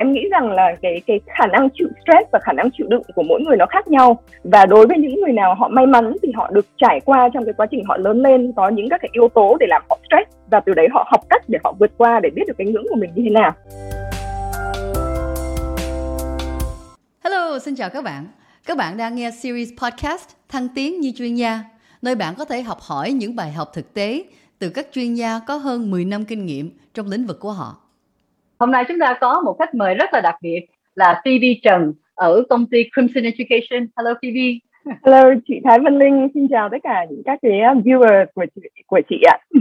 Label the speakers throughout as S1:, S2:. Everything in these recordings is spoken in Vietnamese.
S1: em nghĩ rằng là cái cái khả năng chịu stress và khả năng chịu đựng của mỗi người nó khác nhau và đối với những người nào họ may mắn thì họ được trải qua trong cái quá trình họ lớn lên có những các cái yếu tố để làm họ stress và từ đấy họ học cách để họ vượt qua để biết được cái ngưỡng của mình như thế nào.
S2: Hello, xin chào các bạn. Các bạn đang nghe series podcast Thăng tiến như chuyên gia, nơi bạn có thể học hỏi những bài học thực tế từ các chuyên gia có hơn 10 năm kinh nghiệm trong lĩnh vực của họ.
S3: Hôm nay chúng ta có một khách mời rất là đặc biệt là Phoebe Trần ở công ty Crimson Education. Hello Phoebe.
S1: Hello chị Thái Văn Linh, xin chào tất cả những các cái uh, viewer của chị, của chị ạ.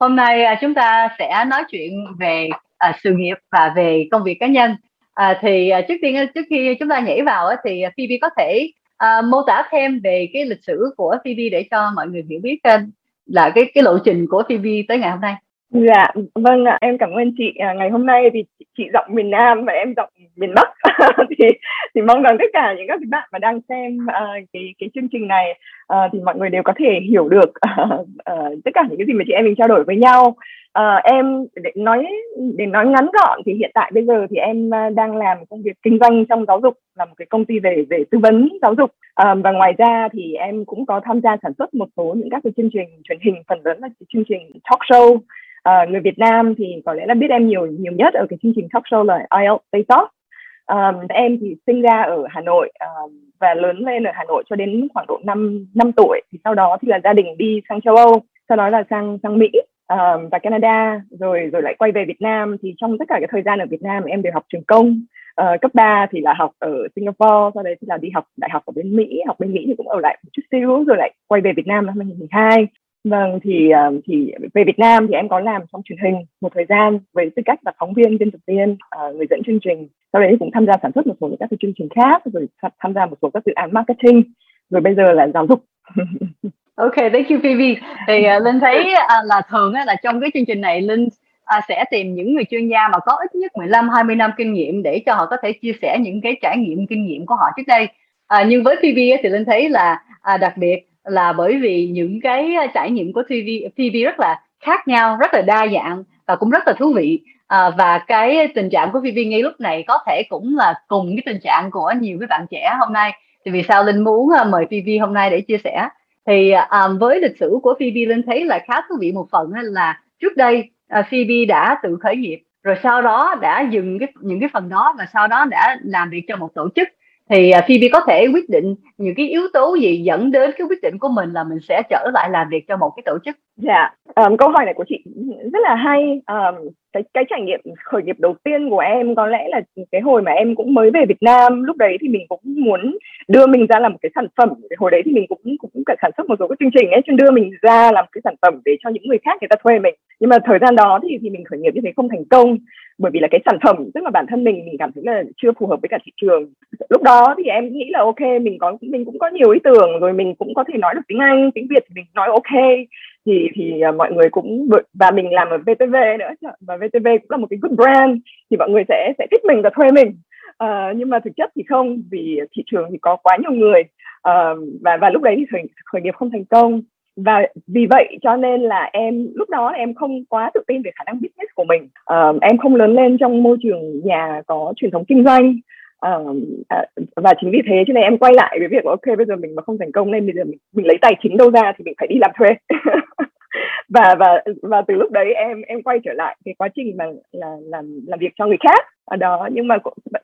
S3: Hôm nay uh, chúng ta sẽ nói chuyện về uh, sự nghiệp và về công việc cá nhân. À, thì uh, trước tiên trước khi chúng ta nhảy vào uh, thì Phoebe có thể uh, mô tả thêm về cái lịch sử của Phoebe để cho mọi người hiểu biết uh, là cái cái lộ trình của Phoebe tới ngày hôm nay.
S1: Dạ, vâng ạ, em cảm ơn chị. À, ngày hôm nay thì chị, chị giọng miền Nam và em giọng miền Bắc thì thì mong rằng tất cả những các bạn mà đang xem uh, cái cái chương trình này uh, thì mọi người đều có thể hiểu được uh, uh, tất cả những cái gì mà chị em mình trao đổi với nhau. Uh, em để nói để nói ngắn gọn thì hiện tại bây giờ thì em đang làm công việc kinh doanh trong giáo dục là một cái công ty về về tư vấn giáo dục uh, và ngoài ra thì em cũng có tham gia sản xuất một số những các cái chương trình truyền hình phần lớn là chương trình talk show uh, người Việt Nam thì có lẽ là biết em nhiều nhiều nhất ở cái chương trình talk show là IELTS Face Talk um, em thì sinh ra ở Hà Nội um, và lớn lên ở Hà Nội cho đến khoảng độ 5 năm tuổi. Thì sau đó thì là gia đình đi sang châu Âu sau đó là sang sang Mỹ um, và Canada rồi rồi lại quay về Việt Nam. Thì trong tất cả cái thời gian ở Việt Nam em đều học trường công uh, cấp 3 thì là học ở Singapore sau đấy thì là đi học đại học ở bên Mỹ học bên Mỹ thì cũng ở lại một chút xíu rồi lại quay về Việt Nam năm 2012 Vâng thì ờ, thì về Việt Nam thì em có làm trong truyền hình một thời gian với tư cách là phóng viên, biên tập viên, ờ, người dẫn chương trình. Sau đấy cũng tham gia sản xuất một số các cái chương trình khác rồi tham gia một số các dự án marketing rồi bây giờ là giáo dục.
S3: ok, thank you Phoebe. Thì uh, Linh thấy uh, là thường uh, là trong cái chương trình này Linh à, sẽ tìm những người chuyên gia mà có ít nhất 15 20 năm kinh nghiệm để cho họ có thể chia sẻ những cái trải nghiệm kinh nghiệm của họ trước đây. À, nhưng với Phoebe thì Linh thấy là à, đặc biệt là bởi vì những cái trải nghiệm của TV TV rất là khác nhau rất là đa dạng và cũng rất là thú vị. À, và cái tình trạng của Phoebe ngay lúc này có thể cũng là cùng cái tình trạng của nhiều cái bạn trẻ hôm nay. Thì vì sao Linh muốn mời Phoebe hôm nay để chia sẻ? Thì à, à với lịch sử của Phoebe Linh thấy là khá thú vị một phần là trước đây à, uh, Phoebe đã tự khởi nghiệp rồi sau đó đã dừng cái những cái phần đó và sau đó đã làm việc cho một tổ chức thì à, Phoebe có thể quyết định những cái yếu tố gì dẫn đến cái quyết định của mình là mình sẽ trở lại làm việc cho một cái tổ chức.
S1: Dạ. Um, câu hỏi này của chị rất là hay. Um, cái cái trải nghiệm khởi nghiệp đầu tiên của em có lẽ là cái hồi mà em cũng mới về Việt Nam lúc đấy thì mình cũng muốn đưa mình ra làm một cái sản phẩm. Hồi đấy thì mình cũng cũng cả sản xuất một số các chương trình ấy chuyên đưa mình ra làm cái sản phẩm để cho những người khác người ta thuê mình. Nhưng mà thời gian đó thì thì mình khởi nghiệp như thế không thành công bởi vì là cái sản phẩm tức là bản thân mình mình cảm thấy là chưa phù hợp với cả thị trường. Lúc đó thì em nghĩ là ok mình có mình cũng có nhiều ý tưởng rồi mình cũng có thể nói được tiếng anh tiếng việt mình nói ok. Thì thì à, mọi người cũng và mình làm ở VTV nữa và VTV cũng là một cái good brand thì mọi người sẽ sẽ thích mình và thuê mình. Uh, nhưng mà thực chất thì không vì thị trường thì có quá nhiều người. Uh, và và lúc đấy thì khởi, khởi nghiệp không thành công và vì vậy cho nên là em lúc đó em không quá tự tin về khả năng business của mình. Uh, em không lớn lên trong môi trường nhà có truyền thống kinh doanh. Uh, và chính vì thế cho nên em quay lại với việc ok bây giờ mình mà không thành công nên bây giờ mình, mình lấy tài chính đâu ra thì mình phải đi làm thuê. và và và từ lúc đấy em em quay trở lại cái quá trình mà là làm làm việc cho người khác ở đó. Nhưng mà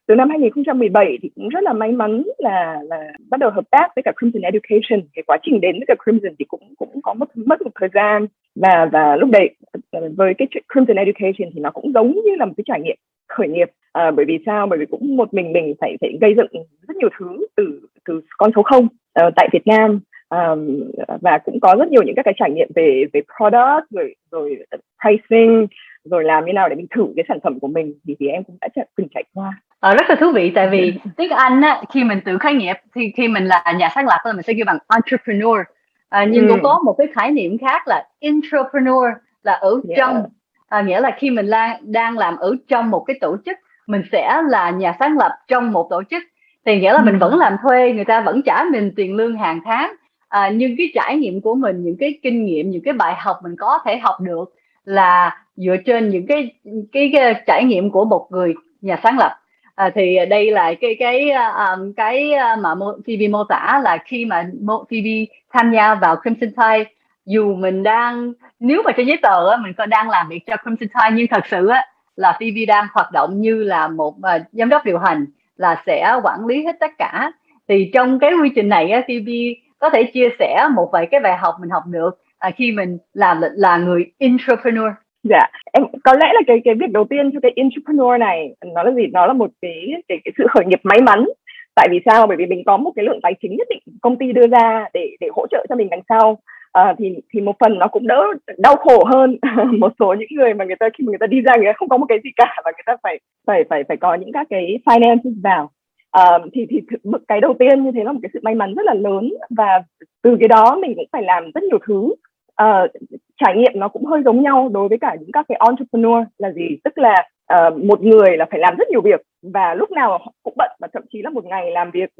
S1: từ năm 2017 thì cũng rất là may mắn là là bắt đầu hợp tác với cả Crimson Education. Cái quá trình đến với cả Crimson thì cũng cũng có mất mất một thời gian. Và và lúc đấy ờ, với cái Crimson Education thì nó cũng giống như là một cái trải nghiệm khởi nghiệp. À, bởi vì sao? Bởi vì cũng một mình mình phải phải gây dựng rất nhiều thứ từ từ con số không uh, tại Việt Nam um, và cũng có rất nhiều những các cái trải nghiệm về về product rồi rồi pricing rồi làm như nào để mình thử cái sản phẩm của mình thì thì em cũng đã từng trải qua
S3: ờ, rất là thú vị tại vì tiếng Anh á, khi mình tự khởi nghiệp thì khi mình là nhà sáng lập thì mình sẽ kêu bằng entrepreneur à, nhưng ừ. cũng có một cái khái niệm khác là entrepreneur là ở yeah. trong à, nghĩa là khi mình la, đang làm ở trong một cái tổ chức mình sẽ là nhà sáng lập trong một tổ chức thì nghĩa là ừ. mình vẫn làm thuê người ta vẫn trả mình tiền lương hàng tháng à, nhưng cái trải nghiệm của mình những cái kinh nghiệm những cái bài học mình có thể học được là dựa trên những cái cái, cái trải nghiệm của một người nhà sáng lập. À, thì đây là cái cái um, cái mà TV mô tả là khi mà TV tham gia vào Crimson Tide dù mình đang nếu mà trên giấy tờ á, mình còn đang làm việc cho Crimson Tide nhưng thật sự á, là TV đang hoạt động như là một uh, giám đốc điều hành là sẽ quản lý hết tất cả. Thì trong cái quy trình này á, Phoebe có thể chia sẻ một vài cái bài học mình học được à, khi mình làm là, là người entrepreneur.
S1: Dạ. Em có lẽ là cái cái việc đầu tiên cho cái entrepreneur này nó là gì? Nó là một cái cái, cái sự khởi nghiệp may mắn. Tại vì sao? Bởi vì mình có một cái lượng tài chính nhất định công ty đưa ra để để hỗ trợ cho mình đằng sau. À, thì thì một phần nó cũng đỡ đau khổ hơn một số những người mà người ta khi mà người ta đi ra người ta không có một cái gì cả và người ta phải phải phải phải có những các cái finances vào uh, thì thì cái đầu tiên như thế là một cái sự may mắn rất là lớn và từ cái đó mình cũng phải làm rất nhiều thứ. Uh, trải nghiệm nó cũng hơi giống nhau đối với cả những các cái entrepreneur là gì? Tức là uh, một người là phải làm rất nhiều việc và lúc nào cũng bận và thậm chí là một ngày làm việc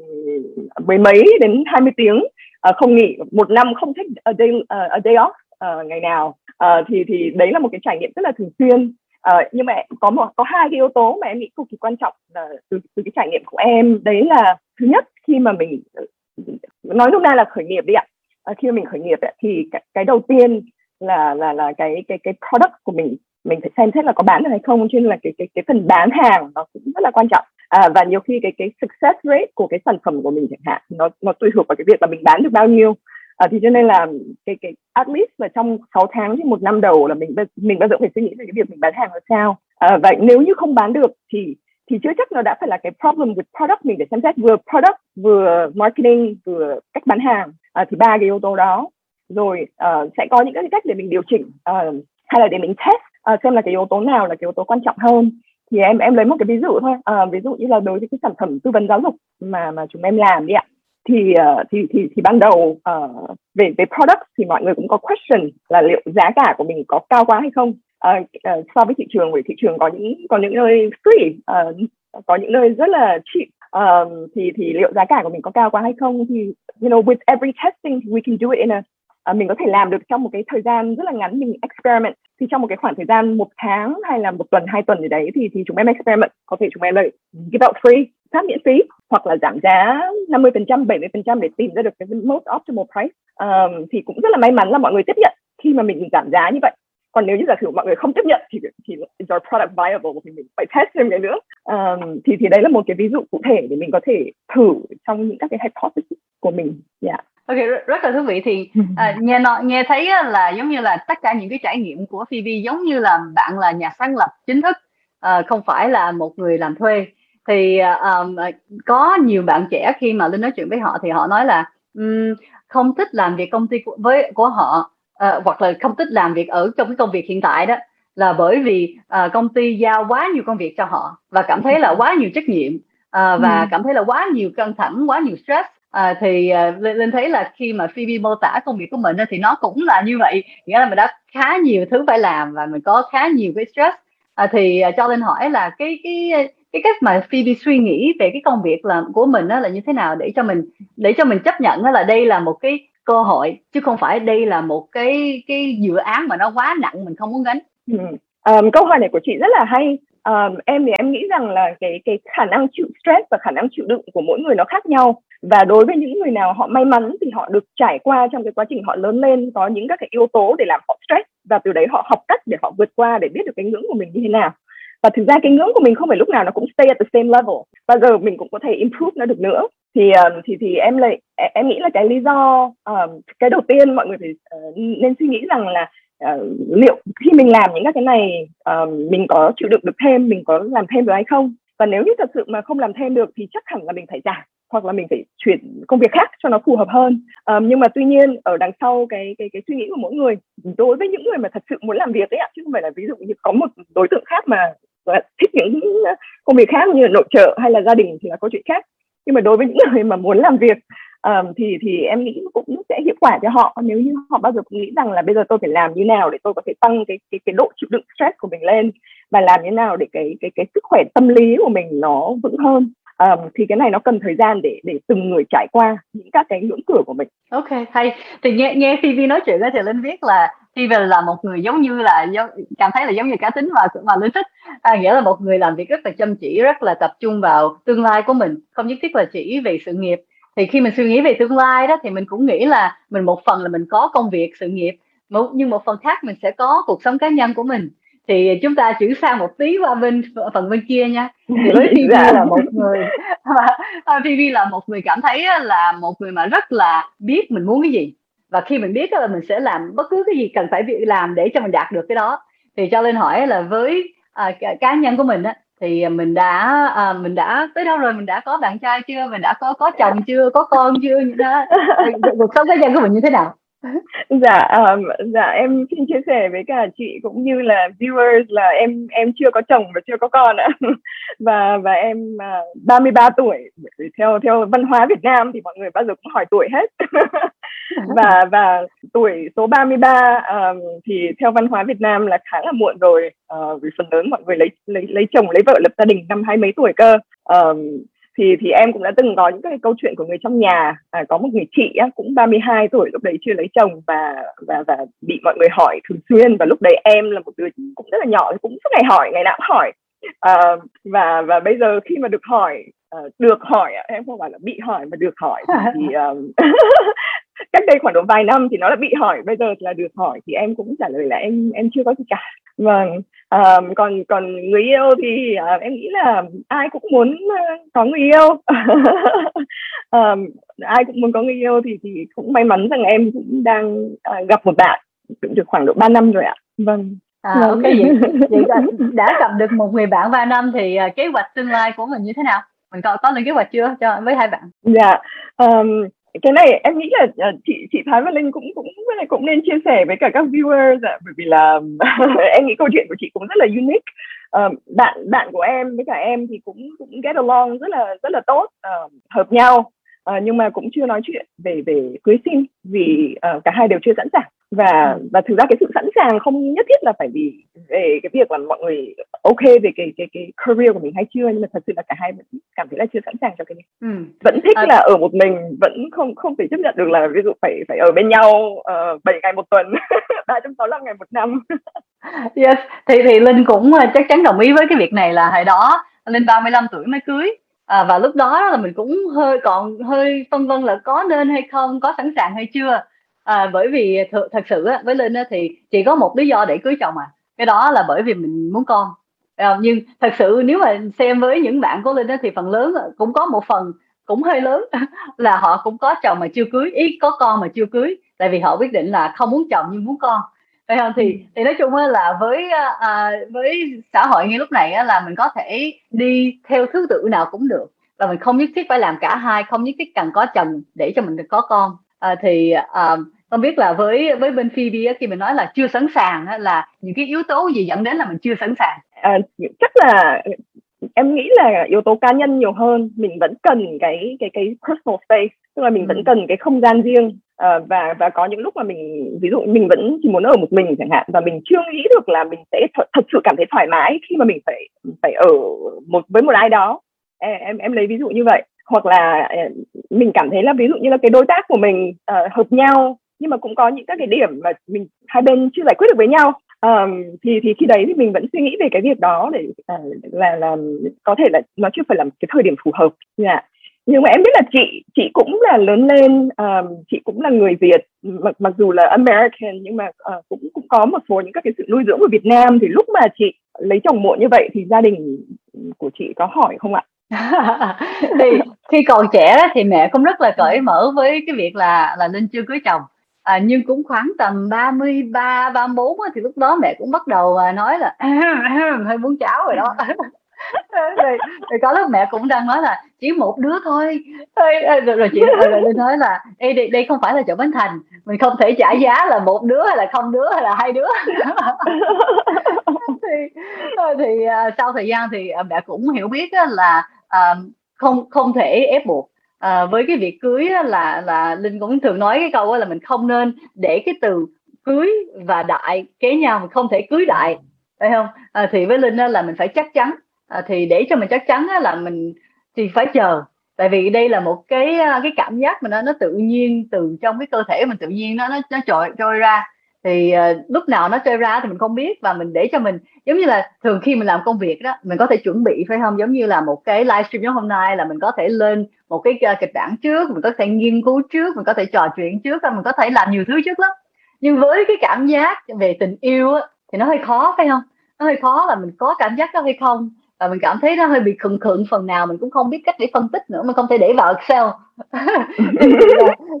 S1: mười mấy đến 20 tiếng uh, không nghỉ một năm không thích a day uh, a day off uh, ngày nào. Uh, thì thì đấy là một cái trải nghiệm rất là thường xuyên uh, nhưng mà có một có hai cái yếu tố mà em nghĩ cực kỳ quan trọng là từ từ cái trải nghiệm của em. Đấy là thứ nhất khi mà mình nói lúc nay là khởi nghiệp đi ạ. À, khi mà mình khởi nghiệp ấy, thì cái, cái đầu tiên là là là cái cái cái product của mình mình phải xem xét là có bán được hay không cho nên là cái cái cái phần bán hàng nó cũng rất là quan trọng. À, và nhiều khi cái cái success rate của cái sản phẩm của mình chẳng hạn nó nó tùy thuộc vào cái việc là mình bán được bao nhiêu à, thì cho nên là cái cái at least là trong 6 tháng đến một năm đầu là mình mình bao giờ phải suy nghĩ về cái việc mình bán hàng là sao. À, và nếu như không bán được thì thì chưa chắc nó đã phải là cái problem with product mình để xem xét. Vừa product vừa marketing vừa cách bán hàng. À, thì ba cái yếu tố đó. Rồi uh, sẽ có những cái cách để mình điều chỉnh uh, hay là để mình test uh, xem là cái yếu tố nào là cái yếu tố quan trọng hơn. Thì em em lấy một cái ví dụ thôi. Uh, ví dụ như là đối với cái sản phẩm tư vấn giáo dục mà mà chúng em làm đi ạ thì ờ, thì thì thì ban đầu uh, về về product thì mọi người cũng có question là liệu giá cả của mình có cao quá hay không. Uh, uh, so với thị trường bởi thị trường có những có những nơi free uh, có những nơi rất là cheap. Um, thì thì liệu giá cả của mình có cao quá hay không thì you know with every testing we can do it in a uh, mình có thể làm được trong một cái thời gian rất là ngắn mình experiment. Thì trong một cái khoảng thời gian một tháng hay là một tuần hai tuần gì đấy thì thì chúng em experiment có thể chúng em lại give out free phát miễn phí hoặc là giảm giá 50 phần trăm 70 phần trăm để tìm ra được cái most optimal price. Um, thì cũng rất là may mắn là mọi người tiếp nhận khi mà mình giảm giá như vậy. Còn nếu như giả sử mọi người không tiếp nhận thì thì is our product viable thì mình phải test thêm cái nữa. Um, thì thì đấy là một cái ví dụ cụ thể để mình có thể thử trong những các cái hypothesis của mình. Yeah.
S3: Ok rất là thú vị. Thì à, nghe nó nghe thấy là giống như là tất cả những cái trải nghiệm của Phoebe giống như là bạn là nhà sáng lập chính thức à, không phải là một người làm thuê. Thì um, có nhiều bạn trẻ khi mà linh nói chuyện với họ thì họ nói là um, không thích làm việc công ty của, với của họ uh, hoặc là không thích làm việc ở trong cái công việc hiện tại đó là bởi vì uh, công ty giao quá nhiều công việc cho họ và cảm thấy là quá nhiều trách nhiệm uh, và ừ. cảm thấy là quá nhiều căng thẳng quá nhiều stress à, thì uh, linh thấy là khi mà Phoebe mô tả công việc của mình thì nó cũng là như vậy nghĩa là mình đã khá nhiều thứ phải làm và mình có khá nhiều cái stress à, thì uh, cho linh hỏi là cái cái cái cách mà Phoebe suy nghĩ về cái công việc là của mình đó là như thế nào để cho mình để cho mình chấp nhận đó là đây là một cái cơ hội chứ không phải đây là một cái cái dự án mà nó quá nặng mình không muốn gánh.
S1: Ừ. Um, câu hỏi này của chị rất là hay. Um, em thì em nghĩ rằng là cái cái khả năng chịu stress và khả năng chịu đựng của mỗi người nó khác nhau. Và đối với những người nào họ may mắn thì họ được trải qua trong cái quá trình họ lớn lên có những các cái yếu tố để làm họ stress và từ đấy họ học cách để họ vượt qua để biết được cái ngưỡng của mình như thế nào. Và thực ra cái ngưỡng của mình không phải lúc nào nó cũng stay at the same level. Bao giờ mình cũng có thể improve nó được nữa thì um, thì thì em lại em nghĩ là cái lý do um, cái đầu tiên mọi người phải uh, nên suy nghĩ rằng là uh, liệu khi mình làm những các cái này um, mình có chịu đựng được thêm mình có làm thêm được hay không? Và nếu như thật sự mà không làm thêm được thì chắc hẳn là mình phải giảm hoặc là mình phải chuyển công việc khác cho nó phù hợp hơn. Um, nhưng mà tuy nhiên ở đằng sau cái cái cái suy nghĩ của mỗi người đối với những người mà thật sự muốn làm việc ấy ạ chứ không phải là ví dụ như có một đối tượng khác mà thích những ờ, công việc khác như là nội trợ hay là gia đình thì là câu chuyện khác nhưng mà đối với những người mà muốn làm việc um, thì thì em nghĩ cũng sẽ hiệu quả cho họ nếu như họ bao giờ cũng nghĩ rằng là bây giờ tôi phải làm như nào để tôi có thể tăng cái cái cái độ chịu đựng stress của mình lên và làm như nào để cái cái cái sức khỏe tâm lý của mình nó vững hơn um, thì cái này nó cần thời gian để để từng người trải qua những các cái ngưỡng cửa của mình.
S3: Ok hay thì nghe nghe Phoebe nói chuyện đó thì linh biết là Phi là một người giống như là giống, cảm thấy là giống như cá tính mà mà linh thích. À, nghĩa là một người làm việc rất là chăm chỉ rất là tập trung vào tương lai của mình không nhất thiết là chỉ về sự nghiệp. Thì khi mình suy nghĩ về tương lai đó thì mình cũng nghĩ là mình một phần là mình có công việc sự nghiệp nhưng một phần khác mình sẽ có cuộc sống cá nhân của mình. Thì chúng ta chuyển sang một tí qua bên phần bên kia nha. Thì với Phoebe dạ. là một người mà Phoebe là một người cảm thấy là một người mà rất là biết mình muốn cái gì và khi mình biết là mình sẽ làm bất cứ cái gì cần phải làm để cho mình đạt được cái đó. Thì cho lên hỏi là với à, cá nhân của mình á thì mình đã à, mình đã tới đâu rồi? Mình đã có bạn trai chưa? Mình đã có có chồng chưa? Có con chưa? Đó. Cuộc sống cá nhân của mình như thế nào?
S1: Dạ um, dạ em xin chia sẻ với cả chị cũng như là viewers là em em chưa có chồng và chưa có con ạ. Và và em uh, 33 tuổi. Theo theo văn hóa Việt Nam thì mọi người bao giờ cũng hỏi tuổi hết và và tuổi số 33 um, thì theo văn hóa Việt Nam là khá là muộn rồi. Uh, vì phần lớn mọi người lấy lấy lấy chồng lấy vợ lập gia đình năm hai mấy tuổi cơ. Um, thì thì em cũng đã từng có những cái câu chuyện của người trong nhà. À, có một người chị á, cũng 32 tuổi lúc đấy chưa lấy chồng và và và bị mọi người hỏi thường xuyên. Và lúc đấy em là một đứa cũng rất là nhỏ cũng suốt ngày hỏi ngày nào cũng hỏi. À, và và bây giờ khi mà được hỏi uh, được hỏi em không phải là bị hỏi mà được hỏi. Thì um, cách đây khoảng độ vài năm thì nó là bị hỏi bây giờ là được hỏi thì em cũng trả lời là em em chưa có gì cả vâng um, còn còn người yêu thì uh, em nghĩ là ai cũng muốn uh, có người yêu um, ai cũng muốn có người yêu thì thì cũng may mắn rằng em cũng đang uh, gặp một bạn cũng được khoảng độ 3 năm rồi ạ vâng
S3: À, vâng. ok vậy, vậy đã, đã gặp được một người bạn 3 năm thì uh, kế hoạch tương lai của mình như thế nào? Mình có có lên kế hoạch chưa cho với hai bạn?
S1: Dạ, um, cái này em nghĩ là ờ, chị chị Thái và Linh cũng cũng cũng nên chia sẻ với cả các viewers ạ, bởi vì là em nghĩ câu chuyện của chị cũng rất là unique. Uh, bạn bạn của em với cả em thì cũng cũng get along rất là rất là tốt, uh, hợp nhau. Uh, nhưng mà cũng chưa nói chuyện về về cưới xin vì uh, cả hai đều chưa sẵn sàng và và thực ra cái sự sẵn sàng không nhất thiết là phải vì về cái việc là mọi người ok về cái cái cái career của mình hay chưa nhưng mà thật sự là cả hai vẫn cảm thấy là chưa sẵn sàng cho cái này ừ. vẫn thích à. là ở một mình vẫn không không thể chấp nhận được là ví dụ phải phải ở bên nhau uh, 7 ngày một tuần 365 ngày một năm
S3: yes thì thì linh cũng ờ, chắc chắn đồng ý với cái việc này là hồi đó linh 35 tuổi mới cưới à, và lúc đó là mình cũng hơi còn hơi phân vân là có nên hay không có sẵn sàng hay chưa à, bởi vì th- thật sự á, với linh á, thì chỉ có một lý do để cưới chồng à. Cái đó là bởi vì mình muốn con. À, nhưng thật sự nếu mà xem với những bạn của linh á, thì phần lớn cũng có một phần cũng hơi lớn là họ cũng có chồng mà chưa cưới ý có con mà chưa cưới. Tại vì họ quyết định là không muốn chồng nhưng muốn con. Phải không? Thì ừ. thì nói chung là với à, với xã hội như lúc này á, là mình có thể đi theo thứ tự nào cũng được. Và mình không nhất thiết phải làm cả hai không nhất thiết cần có chồng để cho mình được có con à, thì à, không biết là với với bên Phoebe á, khi mình nói là chưa sẵn sàng á, là những cái yếu tố gì dẫn đến là mình chưa sẵn sàng?
S1: À, chắc là em nghĩ là yếu tố cá nhân nhiều hơn. Mình vẫn cần cái cái cái personal space tức là mình ừ. vẫn cần cái không gian riêng. Uh, và và có những lúc mà mình ví dụ mình vẫn chỉ muốn ở một mình chẳng hạn và mình chưa nghĩ được là mình sẽ th- thật sự cảm thấy thoải mái khi mà mình phải phải ở một với một ai đó. Em em lấy ví dụ như vậy hoặc là ờ, mình cảm thấy là ví dụ như là cái đối tác của mình uh, hợp nhau nhưng mà cũng có những các cái điểm mà mình hai bên chưa giải quyết được với nhau um, thì thì khi đấy thì mình vẫn suy nghĩ về cái việc đó để uh, là là có thể là nó chưa phải là cái thời điểm phù hợp yeah. Nhưng mà em biết là chị chị cũng là lớn lên um, chị cũng là người Việt mặc mặc dù là American nhưng mà uh, cũng cũng có một số những các cái sự nuôi dưỡng của Việt Nam thì lúc mà chị lấy chồng muộn như vậy thì gia đình của chị có hỏi không ạ
S3: thì khi còn trẻ thì mẹ cũng rất là cởi mở với cái việc là là linh chưa cưới chồng. À, nhưng cũng khoảng tầm 33 34 thì lúc đó mẹ cũng bắt đầu à, nói là hơi muốn cháu rồi đó. Rồi, rồi có lúc mẹ cũng đang nói là chỉ một đứa thôi. Rồi, rồi chị rồi, rồi nói là Ê, đây, đây không phải là chợ bánh thành. Mình không thể trả giá là một đứa hay là không đứa hay là hai đứa. Thì thì uh, sau thời gian thì mẹ cũng hiểu biết là À, không không thể ép buộc. À, với cái việc cưới á, là là linh cũng thường nói cái câu là mình không nên để cái từ cưới và đại kế nhau mình không thể cưới đại phải không? À, thì với linh á, là mình phải chắc chắn. À, thì để cho mình chắc chắn á, là mình thì phải chờ. Tại vì đây là một cái à, cái cảm giác mà nó nó tự nhiên từ trong cái cơ thể mình tự nhiên nó nó nó trôi trôi ra thì uh, lúc nào nó chơi ra thì mình không biết và mình để cho mình giống như là thường khi mình làm công việc đó mình có thể chuẩn bị phải không? Giống như là một cái livestream giống hôm nay là mình có thể lên một cái uh, kịch bản trước mình có thể nghiên cứu trước mình có thể trò chuyện trước mình có thể làm nhiều thứ trước lắm. Nhưng với cái cảm giác về tình yêu á, thì nó hơi khó phải không? Nó hơi khó là mình có cảm giác đó hay không? Và mình cảm thấy nó hơi bị khựng khựng phần nào mình cũng không biết cách để phân tích nữa mình không thể để vào Excel.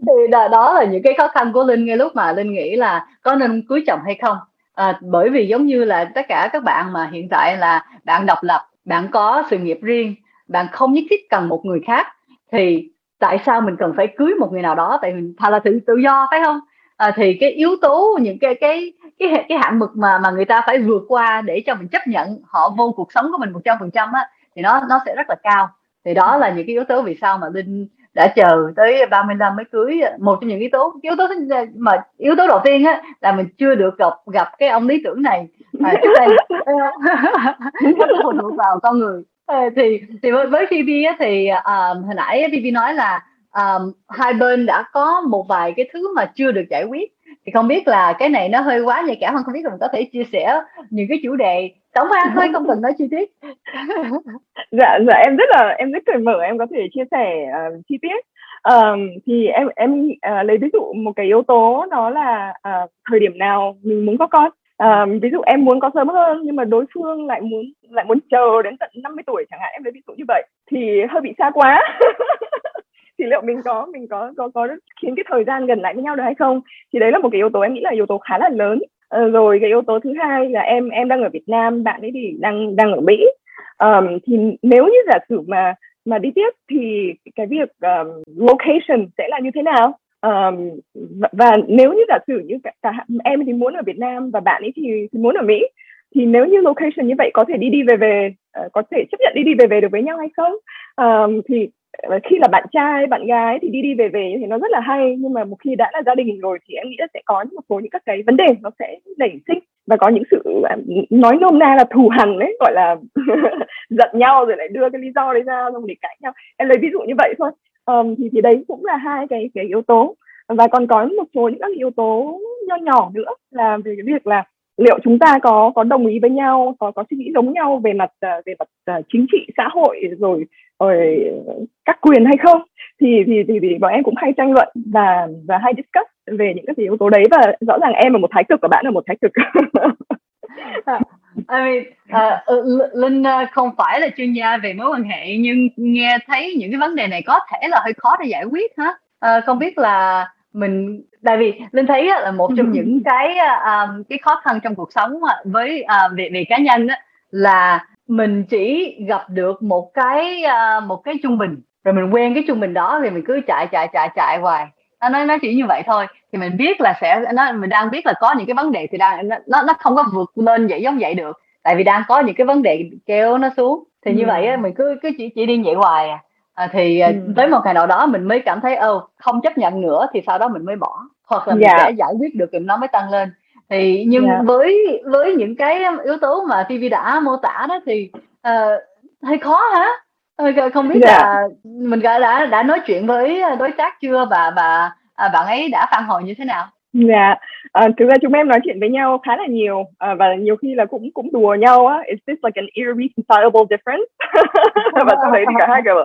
S3: Thì, đó, đó là những cái khó khăn của Linh ngay lúc mà Linh nghĩ là có nên cưới chồng hay không. À, bởi vì giống như là tất cả các bạn mà hiện tại là bạn độc lập bạn có sự nghiệp riêng bạn không nhất thiết cần một người khác thì tại sao mình cần phải cưới một người nào đó? Tại mình thật là tự tự do phải không? À, thì cái yếu tố những cái cái cái cái hạn mực mà mà người ta phải vượt qua để cho mình chấp nhận họ vô cuộc sống của mình một trăm phần trăm á thì nó nó sẽ rất là cao. Thì đó là những cái yếu tố vì sao mà linh đã chờ tới 35 mới cưới. Một trong những yếu tố yếu tố mà yếu tố đầu tiên á là mình chưa được gặp gặp cái ông lý tưởng này. À, trước đây nó phụ thuộc vào con người. À, thì thì với, với Phoebe á, thì um, hồi nãy Phoebe nói là um, hai bên đã có một vài cái thứ mà chưa được giải quyết thì không biết là cái này nó hơi quá nhạy cảm không không biết là mình có thể chia sẻ những cái chủ đề. Tổng quan thôi không cần nói chi tiết.
S1: Dạ dạ em rất là em rất cởi mở em có thể chia sẻ uh, chi tiết. Um, thì em em uh, lấy ví dụ một cái yếu tố đó là uh, thời điểm nào mình muốn có con. Um, ví dụ em muốn có sớm hơn nhưng mà đối phương lại muốn lại muốn chờ đến tận 50 tuổi chẳng hạn em lấy ví dụ như vậy thì hơi bị xa quá. thì liệu mình có mình có có có khiến cái thời gian gần lại với nhau được hay không? Thì đấy là một cái yếu tố em nghĩ là yếu tố khá là lớn. Ờ, rồi cái yếu tố thứ hai là em em đang ở Việt Nam bạn ấy thì đang đang ở Mỹ. Um, thì nếu như giả sử mà mà đi tiếp thì cái việc um, location sẽ là như thế nào? Um, và, và nếu như giả sử như cả, cả em thì muốn ở Việt Nam và bạn ấy thì, thì muốn ở Mỹ thì nếu như location như vậy có thể đi đi về về uh, có thể chấp nhận đi đi về về được với nhau hay không? Um, thì khi là bạn trai bạn gái thì đi đi về về thì nó rất là hay. Nhưng mà một khi đã là gia đình rồi thì em nghĩ là sẽ có một số những các cái vấn đề nó sẽ nảy sinh. Và có những sự à, nói nôm na là thù hằn đấy gọi là giận nhau rồi lại đưa cái lý do đấy ra xong để cãi nhau. Em lấy ví dụ như vậy thôi. Um, thì thì đấy cũng là hai cái cái yếu tố. Và còn có một số những các yếu tố nho nhỏ nữa là về cái việc là liệu chúng ta có có đồng ý với nhau có có suy nghĩ giống nhau về mặt à, về mặt à, chính trị xã hội rồi rồi các quyền hay không thì thì thì, thì bọn em cũng hay tranh luận và và hay discuss về những cái yếu tố đấy và rõ ràng em là một thái cực và bạn là một thái cực
S3: I mean, uh, Linh uh, không phải là chuyên gia về mối quan hệ nhưng nghe thấy những cái vấn đề này có thể là hơi khó để giải quyết hả? Uh, không biết là mình tại vì linh thấy là một trong những cái um, cái khó khăn trong cuộc sống với uh, về về cá nhân đó, là mình chỉ gặp được một cái uh, một cái trung bình rồi mình quen cái trung bình đó thì mình cứ chạy chạy chạy chạy hoài nó nó nó chỉ như vậy thôi thì mình biết là sẽ nó mình đang biết là có những cái vấn đề thì đang nó nó không có vượt lên vậy giống vậy được tại vì đang có những cái vấn đề kéo nó xuống thì như ừ. vậy á, mình cứ cứ chỉ chỉ đi vậy hoài à à, thì ừ. tới một ngày nào đó mình mới cảm thấy ô không chấp nhận nữa thì sau đó mình mới bỏ hoặc là mình. Dạ. sẽ giải quyết được thì nó mới tăng lên thì nhưng yeah. Dạ. với với những cái yếu tố mà TV đã mô tả đó thì uh, hơi khó hả không biết yeah. Dạ. là mình đã đã đã nói chuyện với đối tác chưa và và à, bạn ấy đã phản hồi như thế nào
S1: Dạ, à, thực ra chúng em nói chuyện với nhau khá là nhiều à, và nhiều khi là cũng cũng đùa nhau á. Is this like an irreconcilable difference? và sau đấy thì cả hai kiểu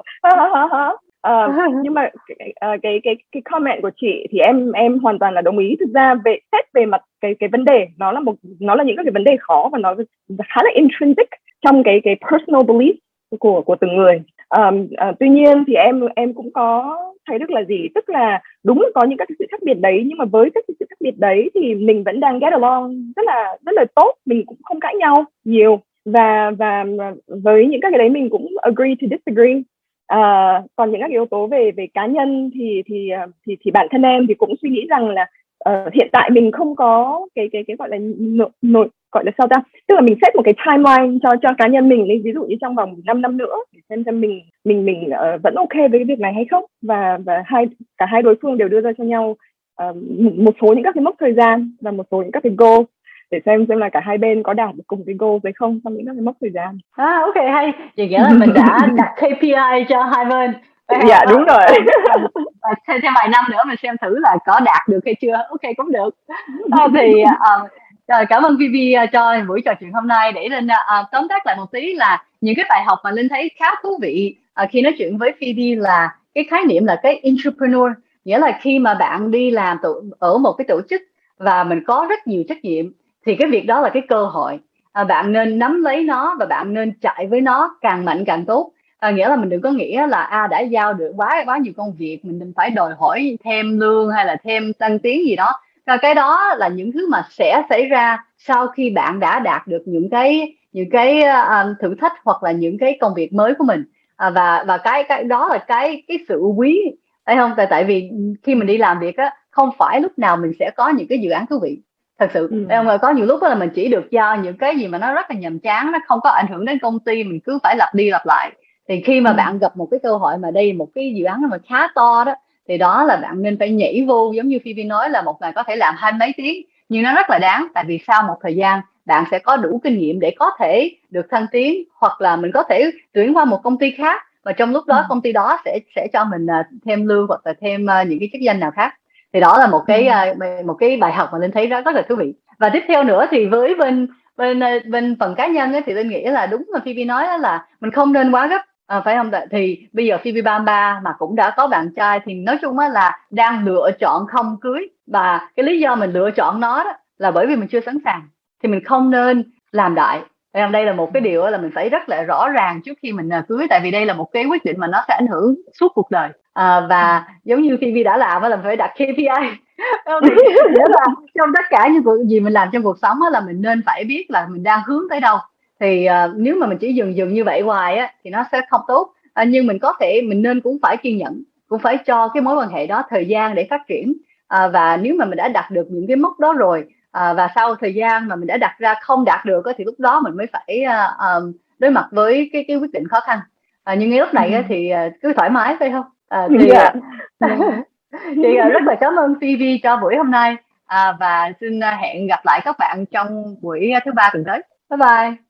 S1: À, nhưng mà cái, cái cái cái comment của chị thì em em hoàn toàn là đồng ý. Thực ra về xét về mặt cái cái vấn đề nó là một nó là những cái vấn đề khó và nó khá là intrinsic trong cái cái personal belief của của từng người. Um, uh, tuy nhiên thì em em cũng có thấy được là gì tức là đúng có những các sự khác biệt đấy nhưng mà với các sự khác biệt đấy thì mình vẫn đang get along rất là rất là tốt mình cũng không cãi nhau nhiều và và với những các cái đấy mình cũng agree to disagree à, còn những các yếu tố về về cá nhân thì thì ờ, thì thì bản thân em thì cũng suy nghĩ rằng là uh, hiện tại mình không có cái cái cái gọi là nội, nội gọi là sao ta? Tức là mình set một cái timeline cho cho cá nhân mình ví dụ như trong vòng 5 năm nữa để xem xem mình mình mình uh, vẫn ok với cái việc này hay không? Và và hai cả hai đối phương đều đưa ra cho nhau uh, một số những các cái mốc thời gian và một số những các cái goal để xem xem là cả hai bên có đạt được cùng cái goal hay không. Trong những cái mốc thời gian.
S3: À ok hay, vậy nghĩa là mình đã đặt KPI cho hai bên.
S1: Dạ đúng rồi.
S3: uh, thêm, thêm vài năm nữa mình xem thử là có đạt được hay chưa. Ok cũng được. Uh, thì uh, rồi, cảm ơn Vivi uh, cho buổi trò chuyện hôm nay. Để Linh uh, tóm tắt lại một tí là những cái bài học mà Linh thấy khá thú vị uh, khi nói chuyện với Phoebe là cái khái niệm là cái entrepreneur. Nghĩa là khi mà bạn đi làm tổ, ở một cái tổ chức và mình có rất nhiều trách nhiệm thì cái việc đó là cái cơ hội à, bạn nên nắm lấy nó và bạn nên chạy với nó càng mạnh càng tốt. À, nghĩa là mình đừng có nghĩ là a à, đã giao được quá quá nhiều công việc mình đừng phải đòi hỏi thêm lương hay là thêm tăng tiến gì đó. Và cái đó là những thứ mà sẽ xảy ra sau khi bạn đã đạt được những cái những cái uh, thử thách hoặc là những cái công việc mới của mình. À, và và cái cái đó là cái cái sự quý phải không? Tại tại vì khi mình đi làm việc á không phải lúc nào mình sẽ có những cái dự án thú vị thật sự ừ. không có nhiều lúc là mình chỉ được giao những cái gì mà nó rất là nhàm chán nó không có ảnh hưởng đến công ty mình cứ phải lặp đi lặp lại thì khi mà ừ. bạn gặp một cái cơ hội mà đây một cái dự án mà khá to đó thì đó là bạn nên phải nhảy vô giống như Phi nói là một ngày có thể làm hai mấy tiếng nhưng nó rất là đáng tại vì sau một thời gian bạn sẽ có đủ kinh nghiệm để có thể được thăng tiến hoặc là mình có thể tuyển qua một công ty khác và trong lúc đó ừ. công ty đó sẽ sẽ cho mình uh, thêm lương hoặc là thêm uh, những cái chức danh nào khác thì đó là một cái uh, một cái bài học mà linh thấy rất rất là thú vị. Và tiếp theo nữa thì với bên bên bên phần cá nhân ấy, thì linh nghĩ là đúng là Phoebe nói là mình không nên quá gấp à, phải không? Thì bây giờ Phoebe 33 mà cũng đã có bạn trai thì nói chung á là đang lựa chọn không cưới. Và cái lý do mình lựa chọn nó đó là bởi vì mình chưa sẵn sàng. Thì mình không nên làm đại Em đây là một cái điều là mình phải rất là rõ ràng trước khi mình à, cưới tại vì đây là một cái quyết định mà nó sẽ ảnh hưởng suốt cuộc đời. À, và giống như khi Vi đã làm là phải đặt KPI nghĩa là trong tất cả những gì mình làm trong cuộc sống là mình nên phải biết là mình đang hướng tới đâu. Thì uh, nếu mà mình chỉ dừng dừng như vậy hoài á thì nó sẽ không tốt. À, nhưng mình có thể mình nên cũng phải kiên nhẫn cũng phải cho cái mối quan hệ đó thời gian để phát triển. À, và nếu mà mình đã đạt được những cái mốc đó rồi à, và sau thời gian mà mình đã đặt ra không đạt được thì lúc đó mình mới phải um, đối mặt với cái cái quyết định khó khăn à, nhưng ngay lúc này ừ. thì cứ thoải mái thôi không à, thì yeah. Dạ. thì rất là cảm ơn Phoebe cho buổi hôm nay à, và xin hẹn gặp lại các bạn trong buổi thứ ba tuần tới bye bye